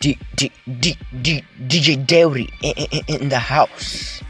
D, D, D, D, DJ Dairy in, in, in the house.